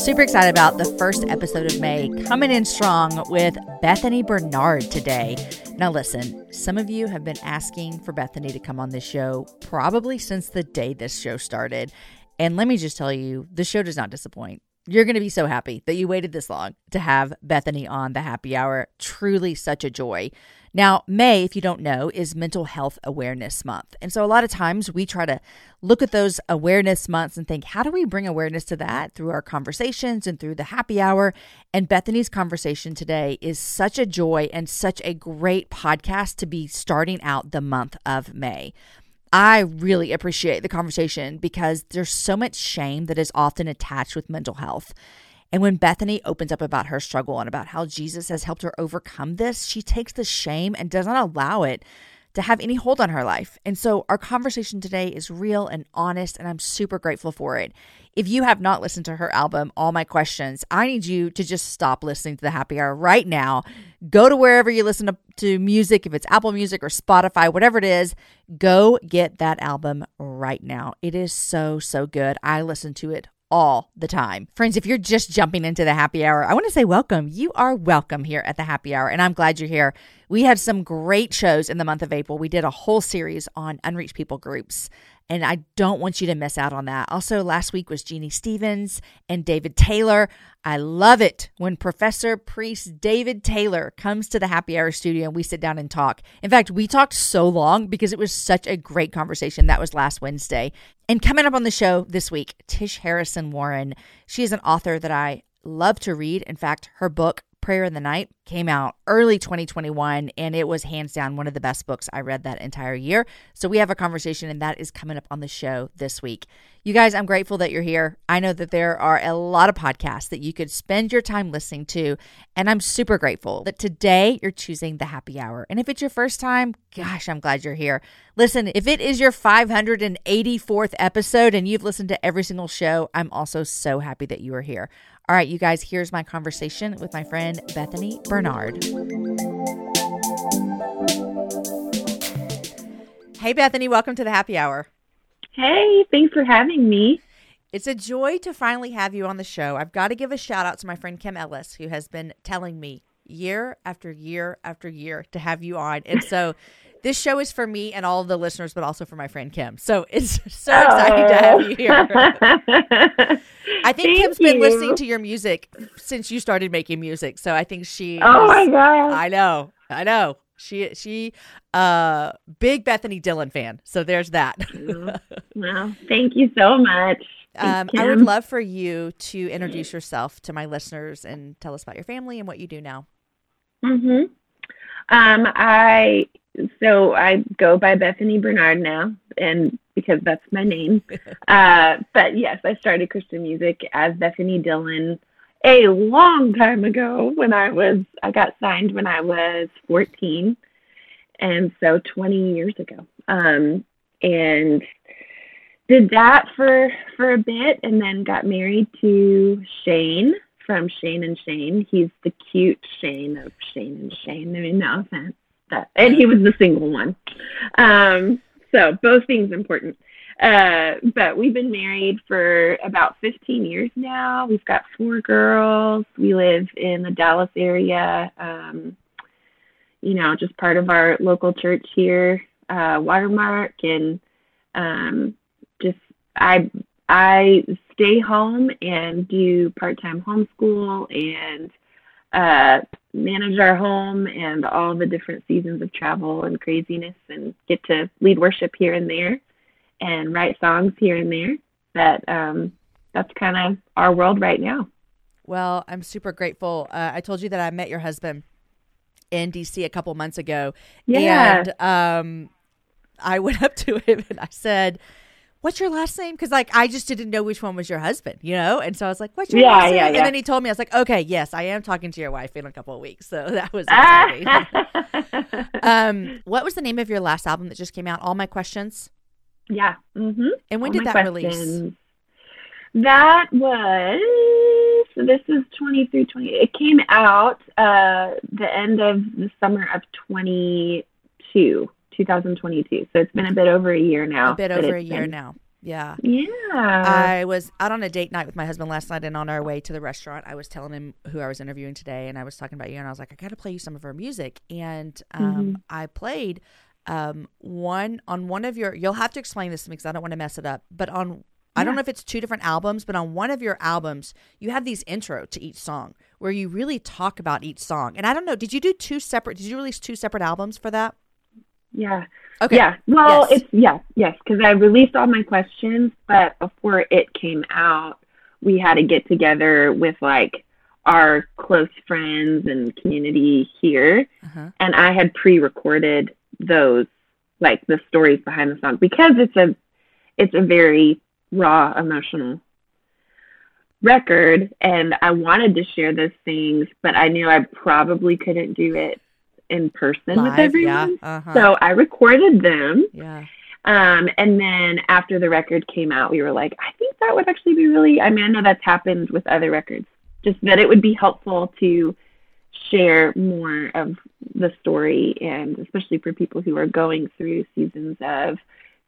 Super excited about the first episode of May coming in strong with Bethany Barnard today. Now, listen, some of you have been asking for Bethany to come on this show probably since the day this show started. And let me just tell you, the show does not disappoint. You're going to be so happy that you waited this long to have Bethany on the happy hour. Truly such a joy. Now, May, if you don't know, is Mental Health Awareness Month. And so a lot of times we try to look at those awareness months and think, how do we bring awareness to that through our conversations and through the happy hour? And Bethany's conversation today is such a joy and such a great podcast to be starting out the month of May. I really appreciate the conversation because there's so much shame that is often attached with mental health. And when Bethany opens up about her struggle and about how Jesus has helped her overcome this, she takes the shame and does not allow it to have any hold on her life. And so our conversation today is real and honest, and I'm super grateful for it. If you have not listened to her album, All My Questions, I need you to just stop listening to the happy hour right now. Go to wherever you listen to, to music, if it's Apple Music or Spotify, whatever it is, go get that album right now. It is so, so good. I listen to it all the time. Friends, if you're just jumping into the happy hour, I want to say welcome. You are welcome here at the happy hour, and I'm glad you're here. We had some great shows in the month of April. We did a whole series on unreached people groups and I don't want you to miss out on that. Also, last week was Jeannie Stevens and David Taylor. I love it when Professor Priest David Taylor comes to the Happy Hour studio and we sit down and talk. In fact, we talked so long because it was such a great conversation. That was last Wednesday. And coming up on the show this week, Tish Harrison Warren. She is an author that I love to read. In fact, her book, Prayer in the Night came out early 2021 and it was hands down one of the best books I read that entire year. So we have a conversation and that is coming up on the show this week. You guys, I'm grateful that you're here. I know that there are a lot of podcasts that you could spend your time listening to and I'm super grateful that today you're choosing the happy hour. And if it's your first time, gosh, I'm glad you're here. Listen, if it is your 584th episode and you've listened to every single show, I'm also so happy that you are here. All right, you guys, here's my conversation with my friend Bethany Barnard. Hey, Bethany, welcome to the happy hour. Hey, thanks for having me. It's a joy to finally have you on the show. I've got to give a shout out to my friend Kim Ellis, who has been telling me year after year after year to have you on. And so this show is for me and all of the listeners, but also for my friend Kim. So it's so oh. exciting to have you here. I think Thank Kim's you. been listening to your music since you started making music. So I think she. Oh my god! I know, I know. She she uh big Bethany Dillon fan. So there's that. well, thank you so much. Um, I would love for you to introduce yourself to my listeners and tell us about your family and what you do now. Mhm. Um, I so I go by Bethany Barnard now, and because that's my name. uh, but yes, I started Christian music as Bethany Dillon a long time ago when I was I got signed when I was 14, and so 20 years ago. Um, and did that for for a bit, and then got married to Shane from Shane and Shane. He's the cute Shane of Shane and Shane. I mean, no offense that, and he was the single one. Um, so both things important. Uh, but we've been married for about 15 years now. We've got four girls. We live in the Dallas area. Um, you know, just part of our local church here, uh, Watermark, and um, just I I stay home and do part time homeschool and uh, manage our home and all the different seasons of travel and craziness and get to lead worship here and there and write songs here and there. That um, that's kind of our world right now. Well i'm super grateful. Uh, i told you that i met your husband in dc a couple months ago. Yeah. and um, i went up to him and i said what's your last name? Because like I just didn't know which one was your husband, you know. And so I was like, what's your Yeah, last name? yeah, And yeah. then he told me, I was like, okay, yes, I am talking to your wife in a couple of weeks. So that was exciting. um, what was the name of your last album that just came out? All my questions. yeah. Mm-hmm. And when All did that release? That was so this is 23 20 it came out uh the end of the summer of 22 2022 so it's been a bit over a year now A bit over a year been- now. Yeah. yeah I was out on a date night with my husband last night, and on our way to the restaurant, I was telling him who I was interviewing today, and I was talking about you, and I was like, I got to play you some of her music, and um, Mm-hmm. I played um, one on one of your. You'll have to explain this to me because I don't want to mess it up. But on, I don't know if it's two different albums, but on one of your albums, you have these intro to each song where you really talk about each song. And I don't know, did you do two separate? Did you release two separate albums for that? Yeah Okay. yeah well Yes. it's yeah yes because i released all my questions but before it came out we had to get together with like our close friends and community here Uh-huh. and I had pre-recorded those, like the stories behind the song, because it's a, it's a very raw, emotional record, and I wanted to share those things, but I knew I probably couldn't do it in person with Live, yeah. everyone. Uh-huh. So I recorded them, yeah. um, and then after the record came out, we were like, I think that would actually be really. I mean, I know that's happened with other records, just that it would be helpful to share more of the story, and especially for people who are going through seasons of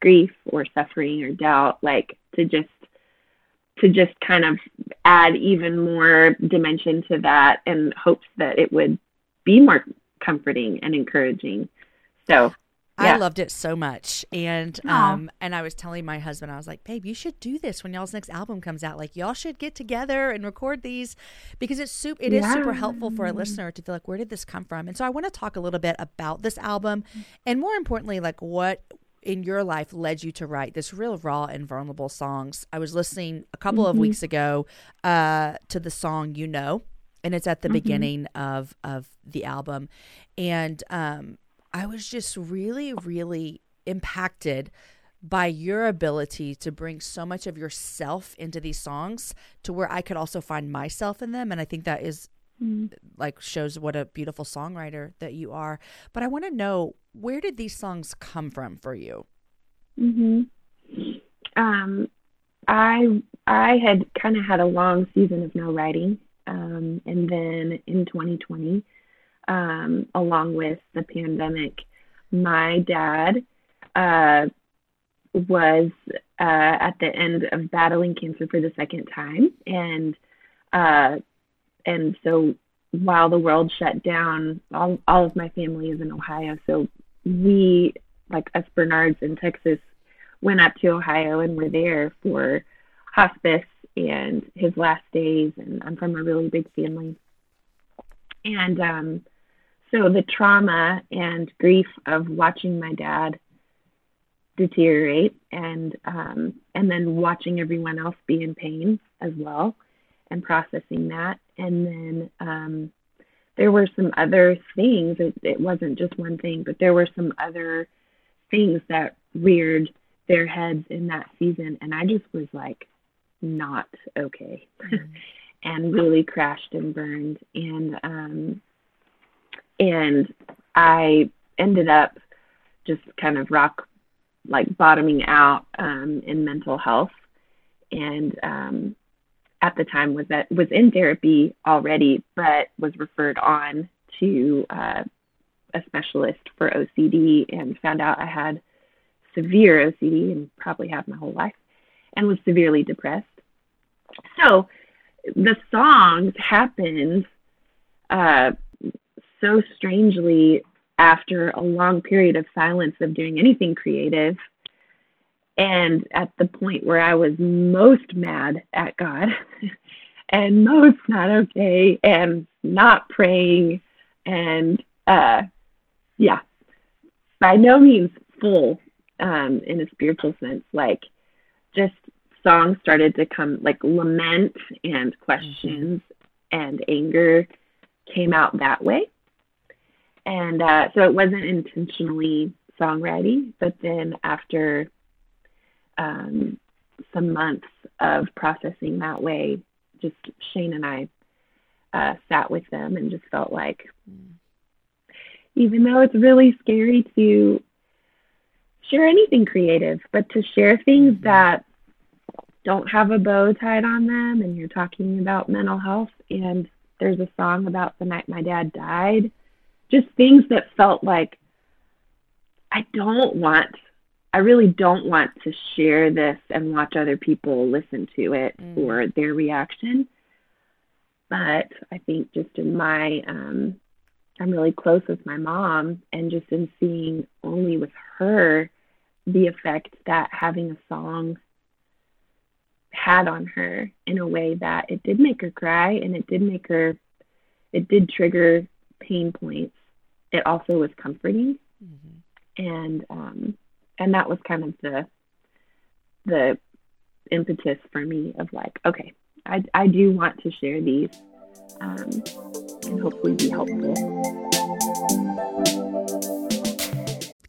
grief or suffering or doubt, like to just to just kind of add even more dimension to that, and hopes that it would be more comforting and encouraging. So I loved it so much. And Aw. um and I was telling my husband, I was like, babe, you should do this when y'all's next album comes out. Like y'all should get together and record these because it's super it is super helpful for a listener to feel like where did this come from? And so I want to talk a little bit about this album and more importantly, like what in your life led you to write this real raw and vulnerable songs. I was listening a couple of weeks ago uh to the song You Know and it's at the beginning of of the album and um I was just really, really impacted by your ability to bring so much of yourself into these songs to where I could also find myself in them. And I think that is like shows what a beautiful songwriter that you are. But I want to know where did these songs come from for you? hmm Um, I I had kind of had a long season of no writing, um, and then in 2020, um, along with the pandemic, my dad uh, was uh, at the end of battling cancer for the second time, and uh, and so while the world shut down, all all of my family is in Ohio, so we like us Barnards in Texas went up to Ohio and were there for hospice and his last days and I'm from a really big family. And um so the trauma and grief of watching my dad deteriorate and um and then watching everyone else be in pain as well and processing that. And then um there were some other things. It, it wasn't just one thing but there were some other things that reared their heads in that season. And i just was like not okay. And really crashed and burned. And um and i ended up just kind of rock like bottoming out um in mental health. And um at the time was that was in therapy already but was referred on to uh a specialist for OCD and found out I had severe OCD and probably have my whole life and was severely depressed. So the songs happened uh, so strangely after a long period of silence of doing anything creative. And at the point where I was most mad at God and most not okay and not praying and uh yeah by no means full um in a spiritual sense like just songs started to come like lament and questions and anger came out that way and uh so it wasn't intentionally songwriting but then after um, some months of processing that way. Just Shane and I uh, sat with them and just felt like, mm. even though it's really scary to share anything creative, but to share things mm-hmm. that don't have a bow tied on them and you're talking about mental health and there's a song about the night my dad died just things that felt like i don't want i really don't want to share this and watch other people listen to it mm. or their reaction but i think just in my um i'm really close with my mom and just in seeing only with her the effect that having a song had on her in a way that it did make her cry and it did make her it did trigger pain points. It also was comforting. Mm-hmm. and um and that was kind of the the impetus for me of like okay i i do want to share these um and hopefully be helpful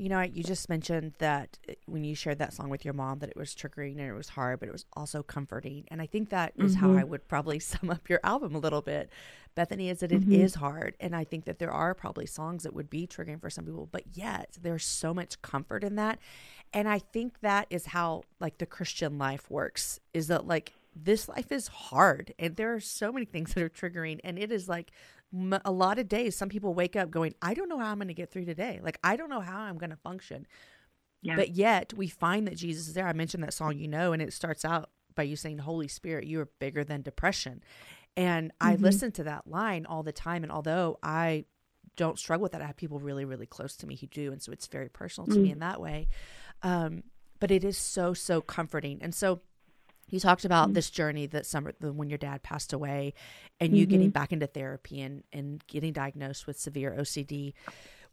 you know, you just mentioned that uh, when you shared that song with your mom, that it was triggering and it was hard, but it was also comforting. And I think that is mm-hmm. how I would probably sum up your album a little bit, Bethany, is that it mm-hmm. is hard. And I think that there are probably songs that would be triggering for some people, but yet there's so much comfort in that. And I think that is how like the Christian life works is that like this life is hard and there are so many things that are triggering and it is like a lot of days some people wake up going i don't know how i'm going to get through today like i don't know how i'm going to function yeah. but yet we find that jesus is there i mentioned that song you know and it starts out by you saying holy spirit you are bigger than depression and mm-hmm. i listen to that line all the time and although i don't struggle with that. I have people really, really close to me who do. And so it's very personal to mm. me in that way. Um, but it is so, so comforting. And so you talked about mm-hmm. this journey that summer the, when your dad passed away and you mm-hmm. getting back into therapy and, and getting diagnosed with severe OCD.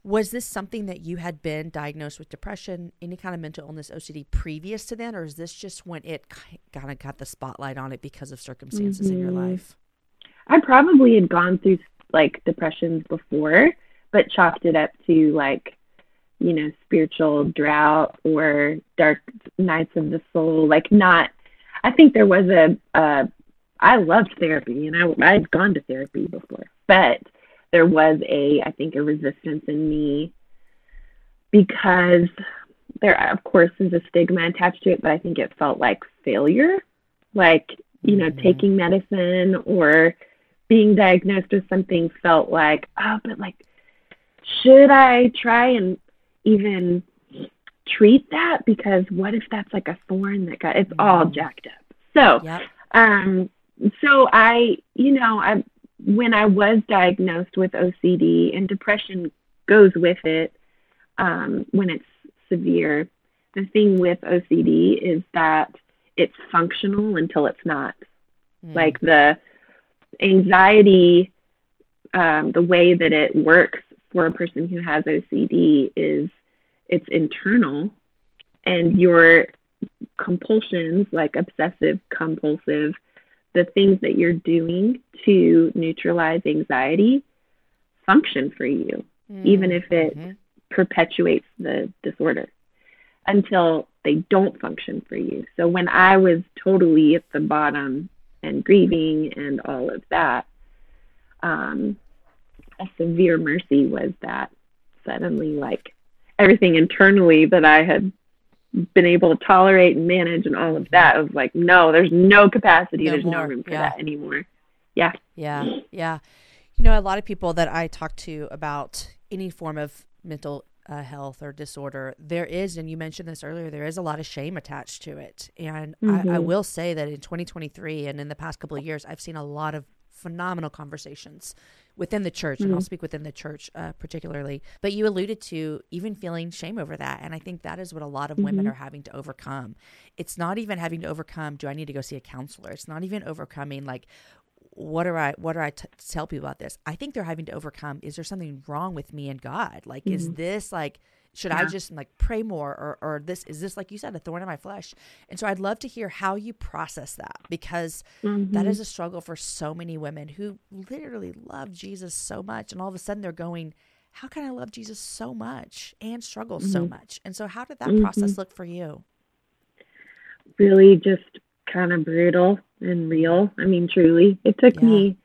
Was this something that you had been diagnosed with depression, any kind of mental illness, OCD previous to then, or is this just when it kind of got the spotlight on it because of circumstances mm-hmm. in your mm-hmm. life? I probably had gone through like depressions before, but chalked it up to like, you know, spiritual drought or dark nights of the soul. Like, not, I think there was a, uh, I loved therapy and I, I'd gone to therapy before, but there was a, I think, a resistance in me because there, of course, is a stigma attached to it, but I think it felt like failure, like, you know, mm-hmm. taking medicine or being diagnosed with something felt like, oh, but like, should I try and even treat that? Because what if that's like a thorn that got, it's all jacked up. So, yep. um, so I, you know, I when I was diagnosed with OCD and depression goes with it um, when it's severe. The thing with OCD is that it's functional until it's not. Mm. Like the anxiety, um, the way that it works for a person who has OCD is it's internal, and your compulsions, like obsessive compulsive, the things that you're doing to neutralize anxiety function for you, mm-hmm. even if it mm-hmm. perpetuates the disorder until they don't function for you. So when I was totally at the bottom and grieving and all of that, um, a severe mercy was that suddenly, like everything internally that I had been able to tolerate and manage and all of that of like no there's no capacity no there's more. no room for yeah. that anymore yeah yeah yeah you know a lot of people that i talk to about any form of mental uh, health or disorder there is and you mentioned this earlier there is a lot of shame attached to it and mm-hmm. I, I mm-hmm. will say that in 2023 and in the past couple of years i've seen a lot of phenomenal conversations within the church, mm-hmm. and I'll mm-hmm. speak within the church uh, particularly. But you alluded to even feeling shame over that. And I think that is what a lot of mm-hmm. women are having to overcome. It's not even having to overcome, do I need to go see a counselor? It's not even overcoming, like, what do I what do I t- tell people about this? I think they're having to overcome. Is there something wrong with me and God? Like, mm-hmm. is this like should yeah. I just like pray more or or this is this like you said a thorn in my flesh? And so I'd love to hear how you process that because mm-hmm. that is a struggle for so many women who literally love Jesus so much and all of a sudden they're going how can I love Jesus so much and struggle mm-hmm. so much? And so how did that mm-hmm. process look for you? Really just kind of brutal and real. I mean truly. It took yeah. me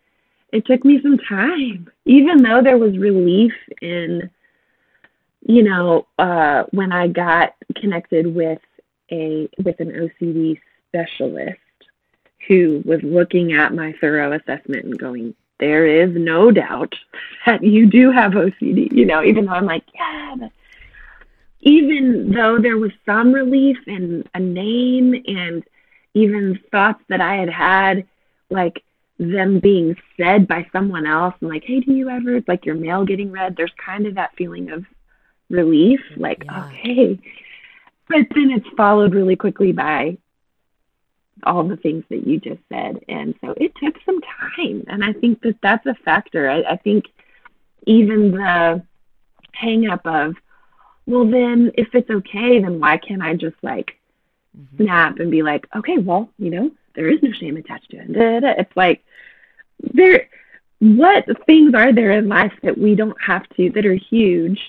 it took me some time. Even though there was relief in you know, uh, when I got connected with a with an OCD specialist who was looking at my thorough assessment and going, there is no doubt that you do have OCD. You know, even though I'm like, yeah, but even though there was some relief and a name and even thoughts that I had had, like them being said by someone else and like, hey, do you ever, it's like your mail getting read? There's kind of that feeling of relief, like, yeah. okay. But then it's followed really quickly by all the things that you just said. And so it took some time. And I think that that's a factor. I, I think even the hang up of, well, then if it's okay, then why can't I just like mm-hmm. snap and be like, okay, well, you know, there is no shame attached to it. Da, da, da. It's like, there, what things are there in life that we don't have to, that are huge,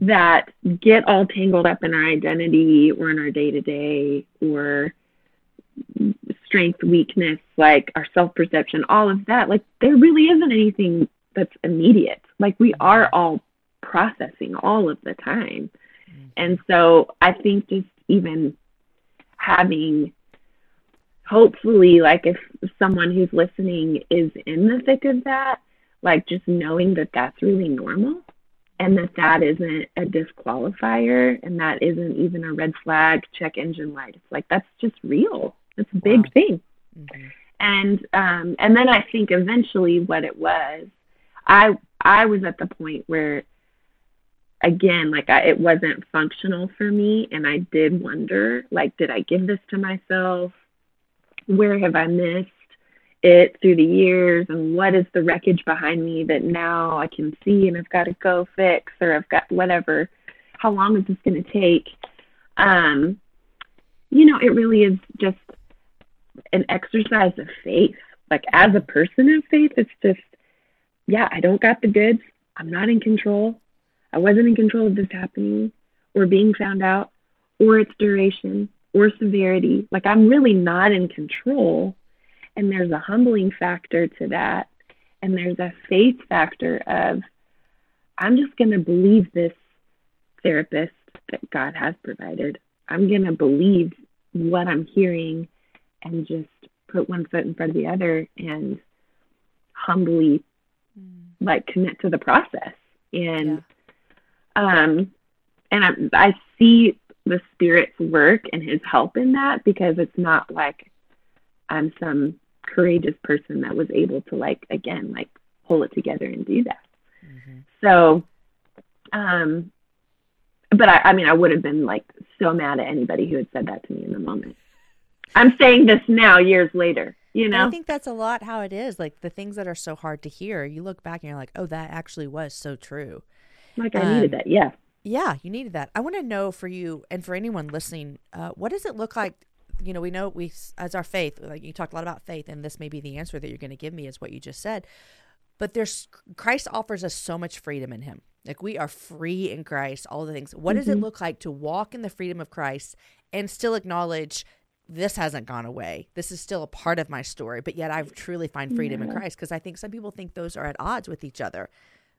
that get all tangled up in our identity or in our day to day or strength, weakness, like our self perception, all of that. Like, there really isn't anything that's immediate. Like, we are all processing all of the time. Mm-hmm. And so I think just even having hopefully like if someone who's listening is in the thick of that like just knowing that that's really normal and that that isn't a disqualifier and that isn't even a red flag check engine light it's like that's just real that's a big wow. thing mm-hmm. and um and then i think eventually what it was i I was at the point where, again, like I, it wasn't functional for me. And I did wonder, like, did I give this to myself? Where have I missed it through the years? And what is the wreckage behind me that now I can see and I've got to go fix or I've got whatever? How long is this going to take? Um, you know, it really is just an exercise of faith. Like as a person of faith, it's just, yeah, I don't got the goods. I'm not in control. I wasn't in control of this happening or being found out or its duration or severity. Like I'm really not in control. And there's a humbling factor to that. And there's a faith factor of, I'm just going to believe this therapist that God has provided. I'm going to believe what I'm hearing and just put one foot in front of the other and humbly mm. like commit to the process and yeah. um and I, I see the spirit's work and his help in that because it's not like i'm some courageous person that was able to like again like pull it together and do that mm-hmm. so um but I, I mean i would have been like so mad at anybody who had said that to me in the moment I'm saying this now, years later. You know, I think that's a lot how it is. Like the things that are so hard to hear, you look back and you're like, "Oh, that actually was so true." Like I um, needed that. Yeah. Yeah, you needed that. I want to know for you and for anyone listening, uh, what does it look like? You know, we know we as our faith. Like you talked a lot about faith, and this may be the answer that you're going to give me is what you just said. But there's Christ offers us so much freedom in Him. Like we are free in Christ. All the things. What mm-hmm. does it mm-hmm. look like to walk in the freedom of Christ and still acknowledge this hasn't gone away. This is still a part of my story, but yet I truly find freedom yeah. in Christ because I think some people think those are at odds with each other.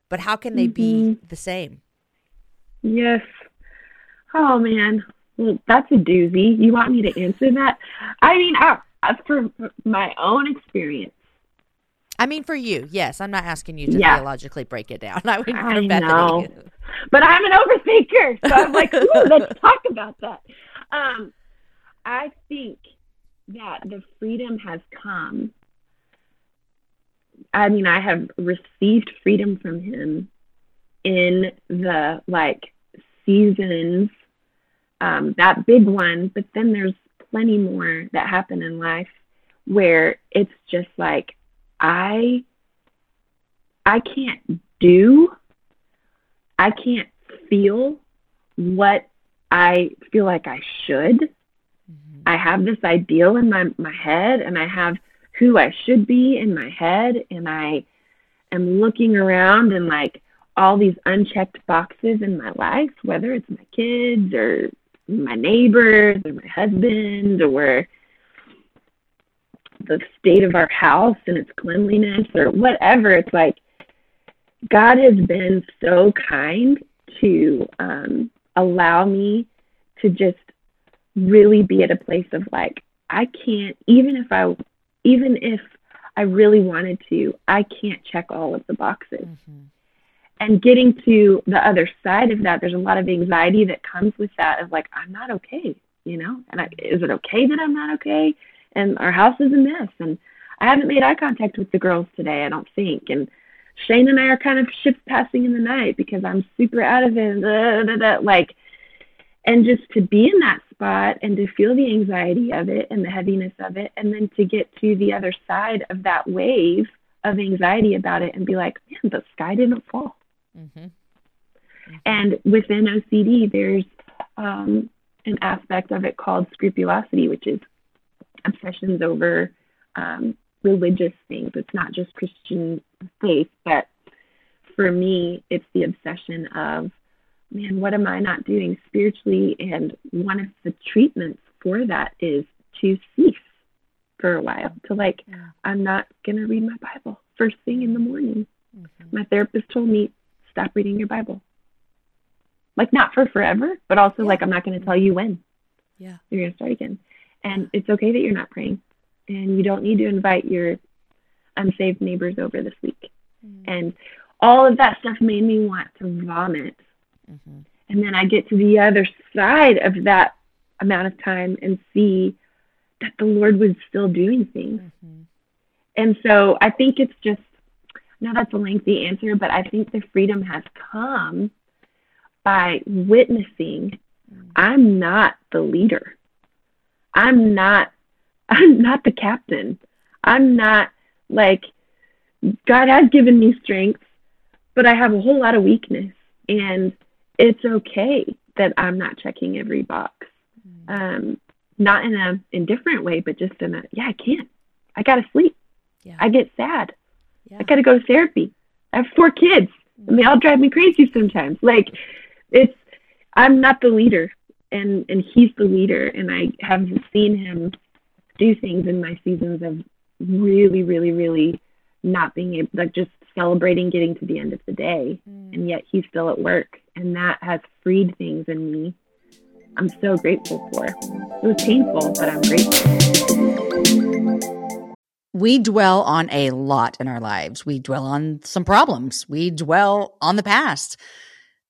But how can they mm-hmm. be the same? Yes. Oh man. Well, that's a doozy. You want me to answer that? I mean, I, for my own experience. I mean, for you, yes. I'm not asking you to yeah. theologically break it down. I would I know, but I'm an overthinker, so I'm like, ooh, let's talk about that. Um, I think that the freedom has come. I mean, I have received freedom from him in the like seasons, um, that big one, but then there's plenty more that happen in life where it's just like I I can't do I can't feel what I feel like I should. I have this ideal in my, my head and I have who I should be in my head and I am looking around and like all these unchecked boxes in my life, whether it's my kids or my neighbors or my husband or the state of our house and its cleanliness or whatever. It's like God has been so kind to um, allow me to just really be at a place of like I can't even if I even if I really wanted to, I can't check all of the boxes. Mm-hmm. And getting to the other side of that, there's a lot of anxiety that comes with that of like I'm not okay, you know? And I, is it okay that I'm not okay? And our house is a mess and I haven't made eye contact with the girls today, I don't think. And Shane and I are kind of ships passing in the night because I'm super out of it. Blah, blah, blah, like and just to be in that spot and to feel the anxiety of it and the heaviness of it and then to get to the other side of that wave of anxiety about it and be like man the sky didn't fall mm-hmm. Mm-hmm. and within ocd there's um, an aspect of it called scrupulosity which is obsessions over um, religious things it's not just christian faith but for me it's the obsession of man, what am I not doing spiritually? And one of the treatments for that is to cease for a while, to like. I'm not going to read my Bible first thing in the morning. Mm-hmm. My therapist told me, stop reading your Bible. Like, not for forever, but also yeah. like, I'm not going to tell you when. Yeah. You're going to start again. And it's okay that you're not praying. And you don't need to invite your unsaved neighbors over this week. Mm-hmm. And all of that stuff made me want to vomit Mm-hmm. And then I get to the other side of that amount of time and see that the Lord was still doing things. Mm-hmm. And so I think it's just, no, that's a lengthy answer, but I think the freedom has come by witnessing mm. I'm not the leader. I'm not I'm not the captain. I'm not like God has given me strength, but I have a whole lot of weakness and it's okay that I'm not checking every box. Mm. Um not in a indifferent way, but just in a yeah, I can't. I gotta sleep. Yeah. I get sad. Yeah. I gotta go to therapy. I have four kids and they all drive me crazy sometimes. Like it's I'm not the leader and and he's the leader and I have seen him do things in my seasons of really, really, really not being able like just celebrating getting to the end of the day mm. and yet he's still at work and that has freed things in me I'm so grateful for. It was painful, but I'm grateful. We dwell on a lot in our lives. We dwell on some problems. We dwell on the past.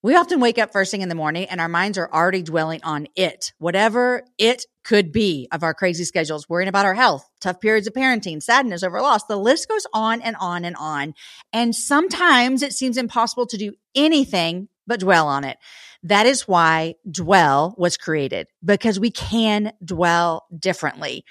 We often wake up first thing in the morning and our minds are already dwelling on it, whatever it could be of our crazy schedules, worrying about our health, tough periods of parenting, sadness over loss. The list goes on and on and on. And sometimes it seems impossible to do anything but dwell on it. That is why dwell was created because we can dwell differently.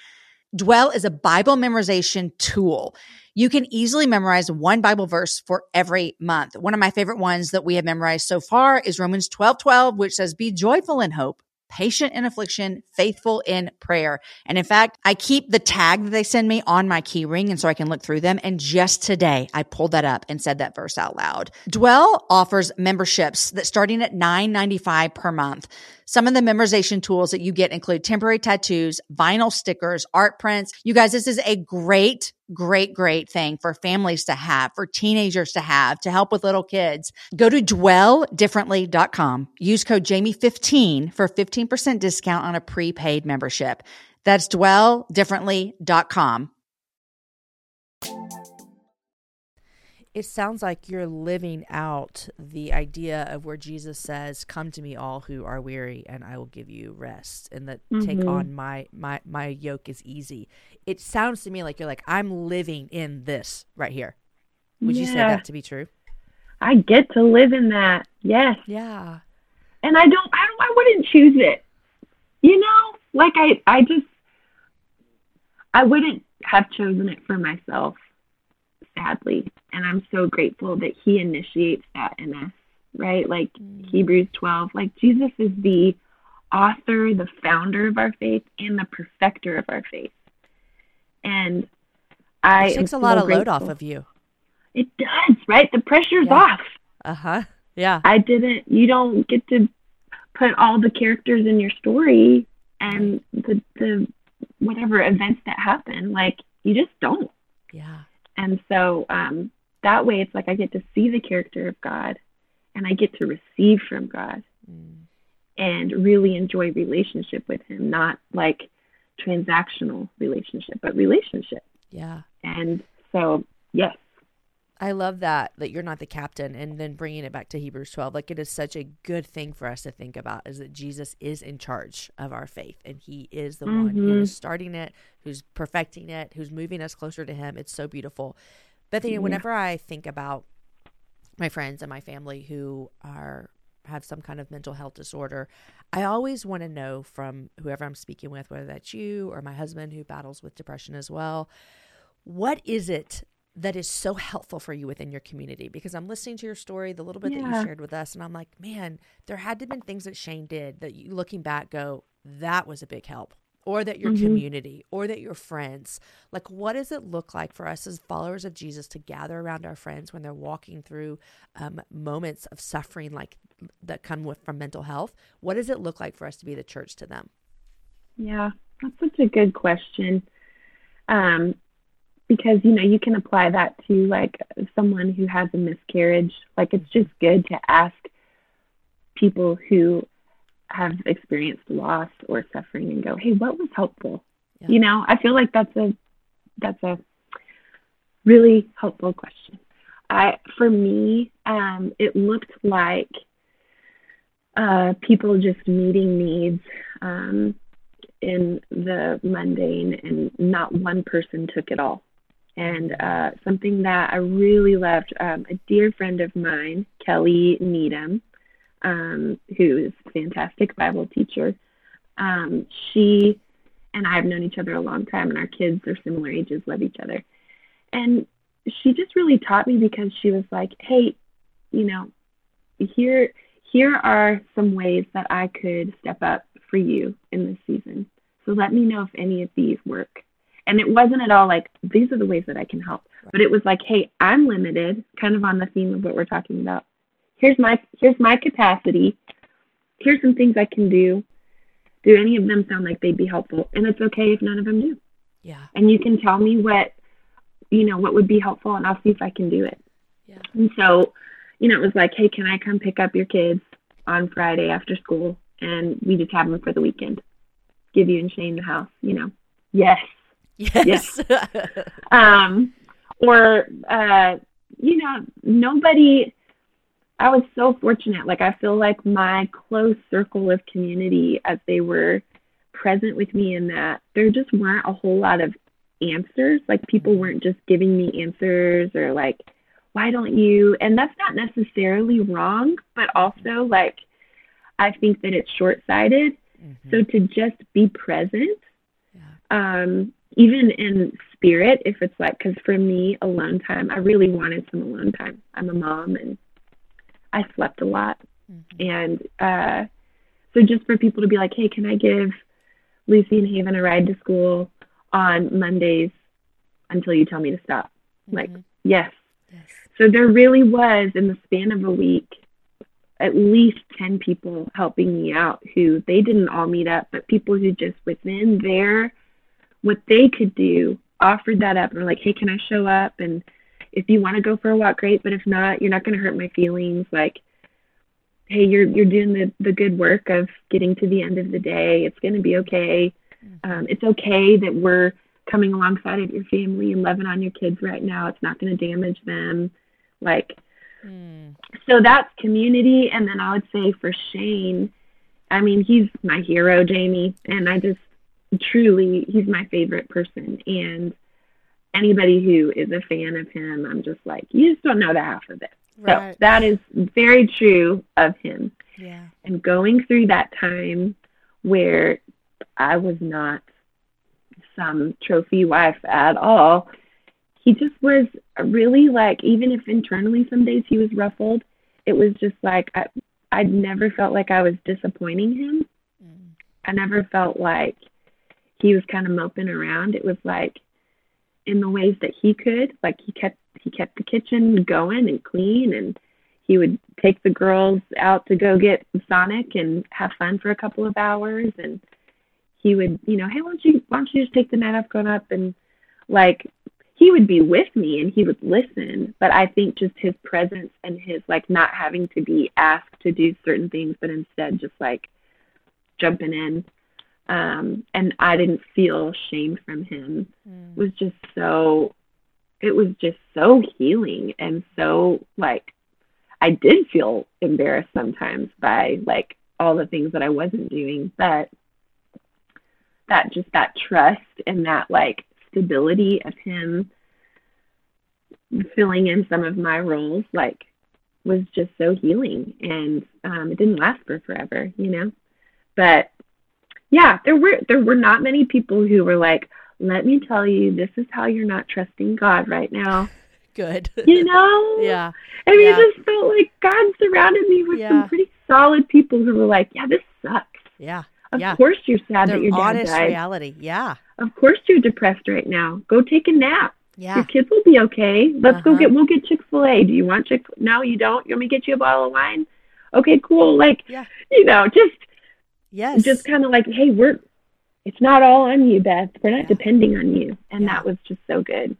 Dwell is a Bible memorization tool. You can easily memorize one Bible verse for every month. One of my favorite ones that we have memorized so far is Romans 12, 12, which says, be joyful in hope, patient in affliction, faithful in prayer. And in fact, I keep the tag that they send me on my key ring. And so I can look through them. And just today, I pulled that up and said that verse out loud. Dwell offers memberships that starting at $9.95 per month. Some of the memorization tools that you get include temporary tattoos, vinyl stickers, art prints. You guys, this is a great, great, great thing for families to have, for teenagers to have, to help with little kids. Go to dwelldifferently.com. Use code Jamie15 for 15% discount on a prepaid membership. That's dwelldifferently.com. it sounds like you're living out the idea of where Jesus says, "Come to me, all who are weary, and I will give you rest." And that mm-hmm. take on my my my yoke is easy. It sounds to me like you're like, "I'm living in this right here." Would yeah. you say that to be true? I get to live in that. Yes. Yeah. And I don't. I don't. I wouldn't choose it. You know, like I. I just. I wouldn't have chosen it for myself sadly. And I'm so grateful that he initiates that in us, right? Like mm. Hebrews 12, like Jesus is the author, the founder of our faith, and the perfecter of our faith. And I it takes a lot of grateful. load off of you. It does, right? The pressure's yeah. off. Uh huh. Yeah. I didn't. You don't get to put all the characters in your story and the the whatever events that happen. Like you just don't. Yeah. And so um, that way, it's like I get to see the character of God and I get to receive from God mm. and really enjoy relationship with Him, not like transactional relationship, but relationship. Yeah. And so, yes, I love that that you're not the captain and then bringing it back to Hebrews 12 like it is such a good thing for us to think about is that Jesus is in charge of our faith and he is the mm-hmm. one who is mm-hmm. starting it who's perfecting it who's moving us closer to him it's so beautiful Bethany yeah. Mm-hmm. whenever I think about my friends and my family who are have some kind of mental health disorder I always want to know from whoever I'm speaking with whether that's you or my husband who battles with depression as well what is it that is so helpful for you within your community because I'm listening to your story, the little bit yeah. that you shared with us, and I'm like, man, there had to have been things that Shane did that you looking back go, that was a big help. Or that your mm-hmm. community, or that your friends. Like, what does it look like for us as followers of Jesus to gather around our friends when they're walking through um, moments of suffering like that come with from mental health? What does it look like for us to be the church to them? Yeah, that's such a good question. Um, because you know you can apply that to like someone who has a miscarriage like it's just good to ask people who have experienced loss or suffering and go hey what was helpful? Yeah. you know i feel like that's a that's a really helpful question. I for me um it looked like uh people just meeting needs um in the mundane and not one person took it all. And uh, something that I really loved, um, a dear friend of mine, Kelly Needham, um, who is a fantastic Bible teacher, um, she and I have known each other a long time, and our kids are similar ages, love each other. And she just really taught me because she was like, hey, you know, here here are some ways that I could step up for you in this season. So let me know if any of these work. And it wasn't at all like these are the ways that I can help, but it was like, hey, I'm limited, kind of on the theme of what we're talking about. Here's my here's my capacity. Here's some things I can do. Do any of them sound like they'd be helpful? And it's okay if none of them do. Yeah. And you can tell me what you know what would be helpful, and I'll see if I can do it. Yeah. And so, you know, it was like, hey, can I come pick up your kids on Friday after school, and we just have them for the weekend? Give you and Shane the house, you know? Yes. Yes. Um, or uh, you know, nobody. I was so fortunate. Like I feel like my close circle of community, as they were present with me in that, there just weren't a whole lot of answers. Like people weren't just giving me answers or like, why don't you? And that's not necessarily wrong, but also like, I think that it's short sighted. Mhm. So to just be present, Yeah. um, even in spirit, if it's like, because for me, alone time, I really wanted some alone time. I'm a mom and I slept a lot. Mhm. And uh, so just for people to be like, hey, can I give Lucy and Haven a ride to school on Mondays until you tell me to stop? Like, Mhm. yes. yes. So there really was, in the span of a week, at least 10 people helping me out who they didn't all meet up, but people who just within their, what they could do, offered that up and were like, hey, can I show up? And if you want to go for a walk, great. But if not, you're not going to hurt my feelings. Like, hey, you're, you're doing the, the good work of getting to the end of the day. It's going to be okay. Um, it's okay that we're coming alongside of your family and loving on your kids right now. It's not going to damage them. Like, Mm. so that's community. And then I would say for Shane, I mean, he's my hero, Jamie. And I just truly, he's my favorite person. And anybody who is a fan of him, I'm just like, you just don't know the half of it. Right. So that is very true of him. yeah. And going through that time where I was not some trophy wife at all, he just was really like, even if internally some days he was ruffled, it was just like I, I'd never felt like I was disappointing him. Mm. I never felt like he was kind of moping around. It was like in the ways that he could, like he kept he kept the kitchen going and clean and he would take the girls out to go get Sonic and have fun for a couple of hours. And he would, you know, hey, why don't you why don't you just take the night off going up? And like he would be with me and he would listen, but I think just his presence and his like not having to be asked to do certain things, but instead just like jumping in. Um, and I didn't feel shame from him Mm. was just so it was just so healing and so like I did feel embarrassed sometimes by like all the things that I wasn't doing, but that just that trust and that like stability of him filling in some of my roles like was just so healing and um it didn't last for forever, you know. But yeah, there were there were not many people who were like, "Let me tell you, this is how you're not trusting God right now." Good. You know? yeah. I mean, Yeah. it just felt like God surrounded me with Yeah. some pretty solid people who were like, "Yeah, this sucks. Yeah. Of Yeah. course you're sad Their that your dad honest died. reality. Yeah. Of course you're depressed right now. Go take a nap. Yeah. Your kids will be okay. Let's go Uh-huh. get we'll get Chick Fil A. Do you want Chick? No, you don't. You want me to get you a bottle of wine? Okay, cool. Like, Yeah. you know, just Yes. just kind of like, hey, we're it's not all on you, Beth. We're not Yeah. depending on you, and Yeah. that was just so good.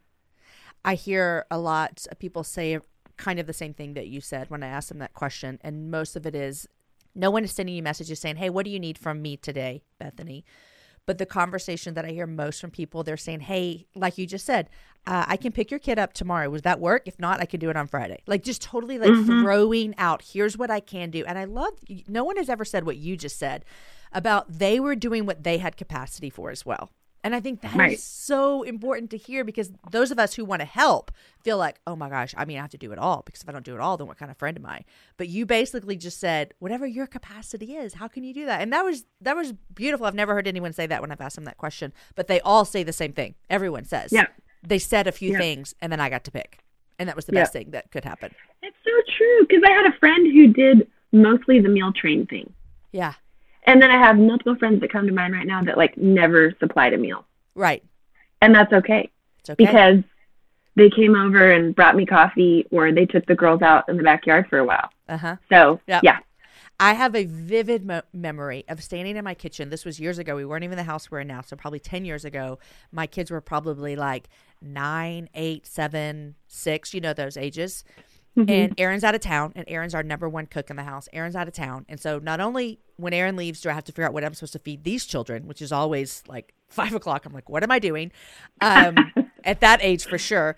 I hear a lot of people say kind of the same thing that you said when I asked them that question. And most of it is no one is sending you messages saying, Hey, what do you need from me today, Bethany? But the conversation that I hear most from people, they're saying, Hey, like you just said, uh, I can pick your kid up tomorrow. Would that work? If not, I can do it on Friday. Like just totally like Mhm. throwing out, here's what I can do. And I love, no one has ever said what you just said about they were doing what they had capacity for as well. And I think that is Right. so important to hear because those of us who want to help feel like, oh my gosh, I mean, I have to do it all because if I don't do it all, then what kind of friend am I? But you basically just said, whatever your capacity is, how can you do that? And that was that was beautiful. I've never heard anyone say that when I've asked them that question, but they all say the same thing. Everyone says, Yeah. They said a few Yeah. things, and then I got to pick, and that was the Yeah. best thing that could happen. It's so true because I had a friend who did mostly the meal train thing. Yeah, And then I have multiple friends that come to mind right now that like never supplied a meal. right. And that's okay It's okay. because they came over and brought me coffee or they took the girls out in the backyard for a while. uh huh. So, Yep. yeah. I have a vivid mo- memory of standing in my kitchen. This was years ago. We weren't even in the house we're in now, so probably 10 years ago. My kids were probably like nine, eight, seven, six, you know, those ages. Mm-hmm. And Aaron's out of town, and Aaron's our number one cook in the house. Aaron's out of town. And so not only when Aaron leaves do I have to figure out what I'm supposed to feed these children, which is always like five o'clock. I'm like, what am I doing? Um, at that age, for sure.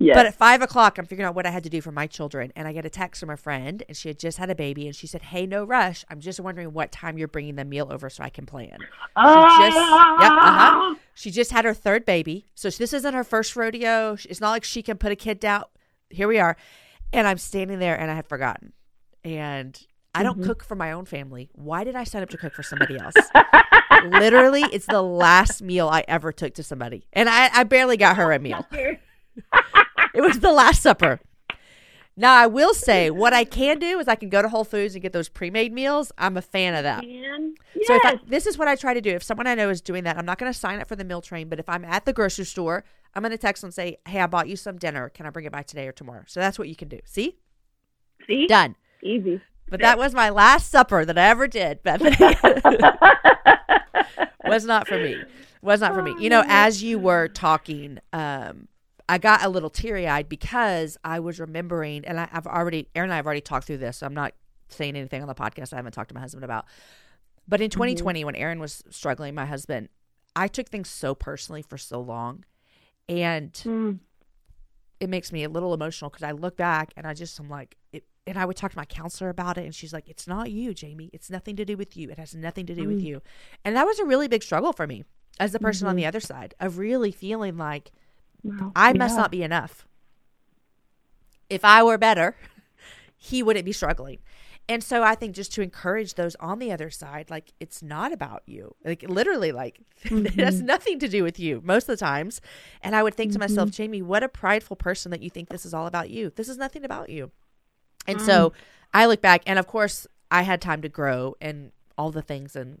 Yes. But at five o'clock, I'm figuring out what I had to do for my children. And I get a text from a friend, and she had just had a baby. And she said, Hey, no rush. I'm just wondering what time you're bringing the meal over so I can plan. oh, just- yep, uh-huh. She just had her third baby. So this isn't her first rodeo. It's not like she can put a kid down. Here we are. And I'm standing there, and I had forgotten. And I don't mm-hmm. cook for my own family. Why did I sign up to cook for somebody else? Literally, it's the last meal I ever took to somebody. And I, I barely got her a meal. It was the Last Supper. Now I will say what I can do is I can go to Whole Foods and get those pre-made meals. I'm a fan of that. Man. So if I, this is what I try to do. If someone I know is doing that, I'm not going to sign up for the meal train. But if I'm at the grocery store, I'm going to text them and say, "Hey, I bought you some dinner. Can I bring it by today or tomorrow?" So that's what you can do. See, See? done. Easy. But that was my last supper that I ever did, Bethany. was not for me. Was not for me. You know, as you were talking, um, I got a little teary eyed because I was remembering, and I, I've already, Aaron and I have already talked through this. So I'm not saying anything on the podcast I haven't talked to my husband about. But in mm-hmm. 2020, when Aaron was struggling, my husband, I took things so personally for so long. And Mm. it makes me a little emotional because I look back and I just I'm like it, and I would talk to my counselor about it and she's like it's not you Jamie it's nothing to do with you it has nothing to do with mm-hmm. you and that was a really big struggle for me as the person on mm-hmm. the other side of really feeling like Wow. I must Yeah. not be enough if I were better he wouldn't be struggling and so I think just to encourage those on the other side like it's not about you like literally like it has mm-hmm. nothing to do with you most of the times and I would think to myself, mm-hmm. Jamie, what a prideful person that you think this is all about you. This is nothing about you. And so um. I look back, and of course, I had time to grow and all the things, and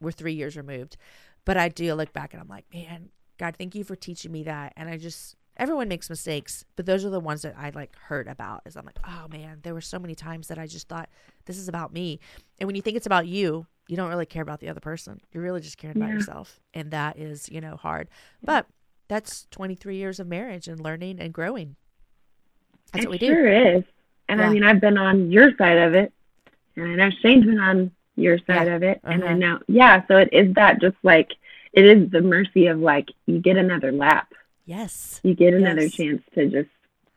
we're three years removed. But I do look back and I'm like, man, God, thank you for teaching me that. And I just, everyone makes mistakes, but those are the ones that I like heard about. Is I'm like, oh man, there were so many times that I just thought this is about me. And when you think it's about you, you don't really care about the other person. You're really just caring about yourself. And that is, you know, hard. But that's 23 years of marriage and learning and growing. That's it what we do. sure is. And Yeah. I mean, I've been on your side of it, and I know Shane's been on your side Yeah. of it, and Uh-huh. I know, yeah. So it is that just like it is the mercy of like you get another lap, Yes. you get another Yes. chance to just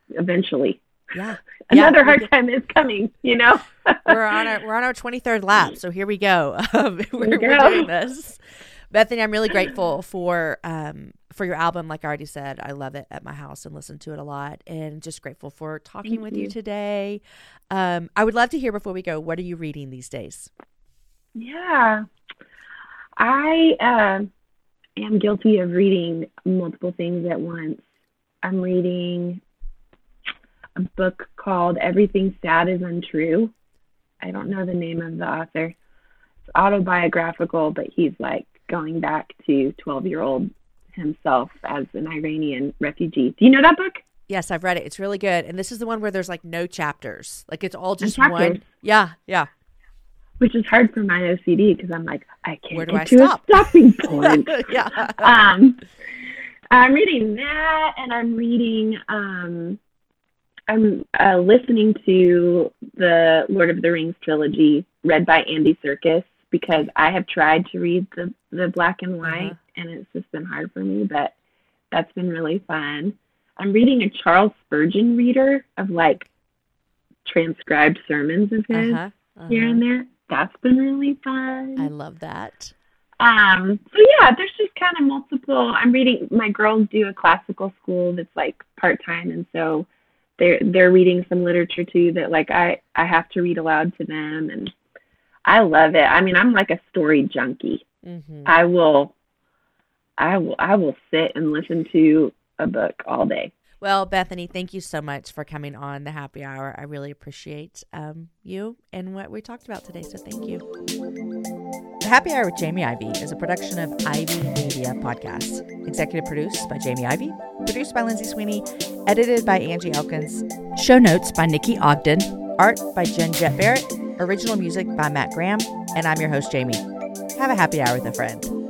eventually. Yeah. Another we hard get- time is coming, you know. we're on our we're on our 23rd lap so here we go um, we're, we we're doing this bethany i'm really grateful for um for your album like i already said i love it at my house and listen to it a lot and just grateful for talking Thank with you. you. today um i would love to hear before we go what are you reading these days Yeah. I uh, am guilty of reading multiple things at once. I'm reading a book called Everything Sad is Untrue. I don't know the name of the author. It's autobiographical, but he's like going back to 12 year old himself as an Iranian refugee. Do you know that book? yes i've read it it's really good and this is the one where there's like no chapters like it's all just one yeah yeah Which is hard for my OCD because I'm like, I can't Where do get I to stop? a stopping point. yeah um, I'm reading that, and I'm reading. Um, I'm uh, listening to the Lord of the Rings trilogy, read by Andy Serkis, because I have tried to read the the black and white, Uh-huh. and it's just been hard for me. But that's been really fun. I'm reading a Charles Spurgeon reader of like transcribed sermons of his uh-huh, here uh-huh. and there. That's been really fun. i love that Um, so yeah, there's just kind of multiple. I'm reading. My girls do a classical school that's like part time, and so they're they're reading some literature too that like I I have to read aloud to them, and I love it. I mean, I'm like a story junkie. Mm-hmm. I will, I will, I will sit and listen to a book all day. Well, Bethany, thank you so much for coming on the happy hour. I really appreciate um, you and what we talked about today. So thank you. The Happy Hour with Jamie Ivey is a production of Ivey Media Podcasts. Executive produced by Jamie Ivey, produced by Lindsay Sweeney, edited by Angie Elkins, show notes by Nikki Ogden, art by Jen Jet Barrett, original music by Matt Graham, and I'm your host, Jamie. Have a happy hour with a friend.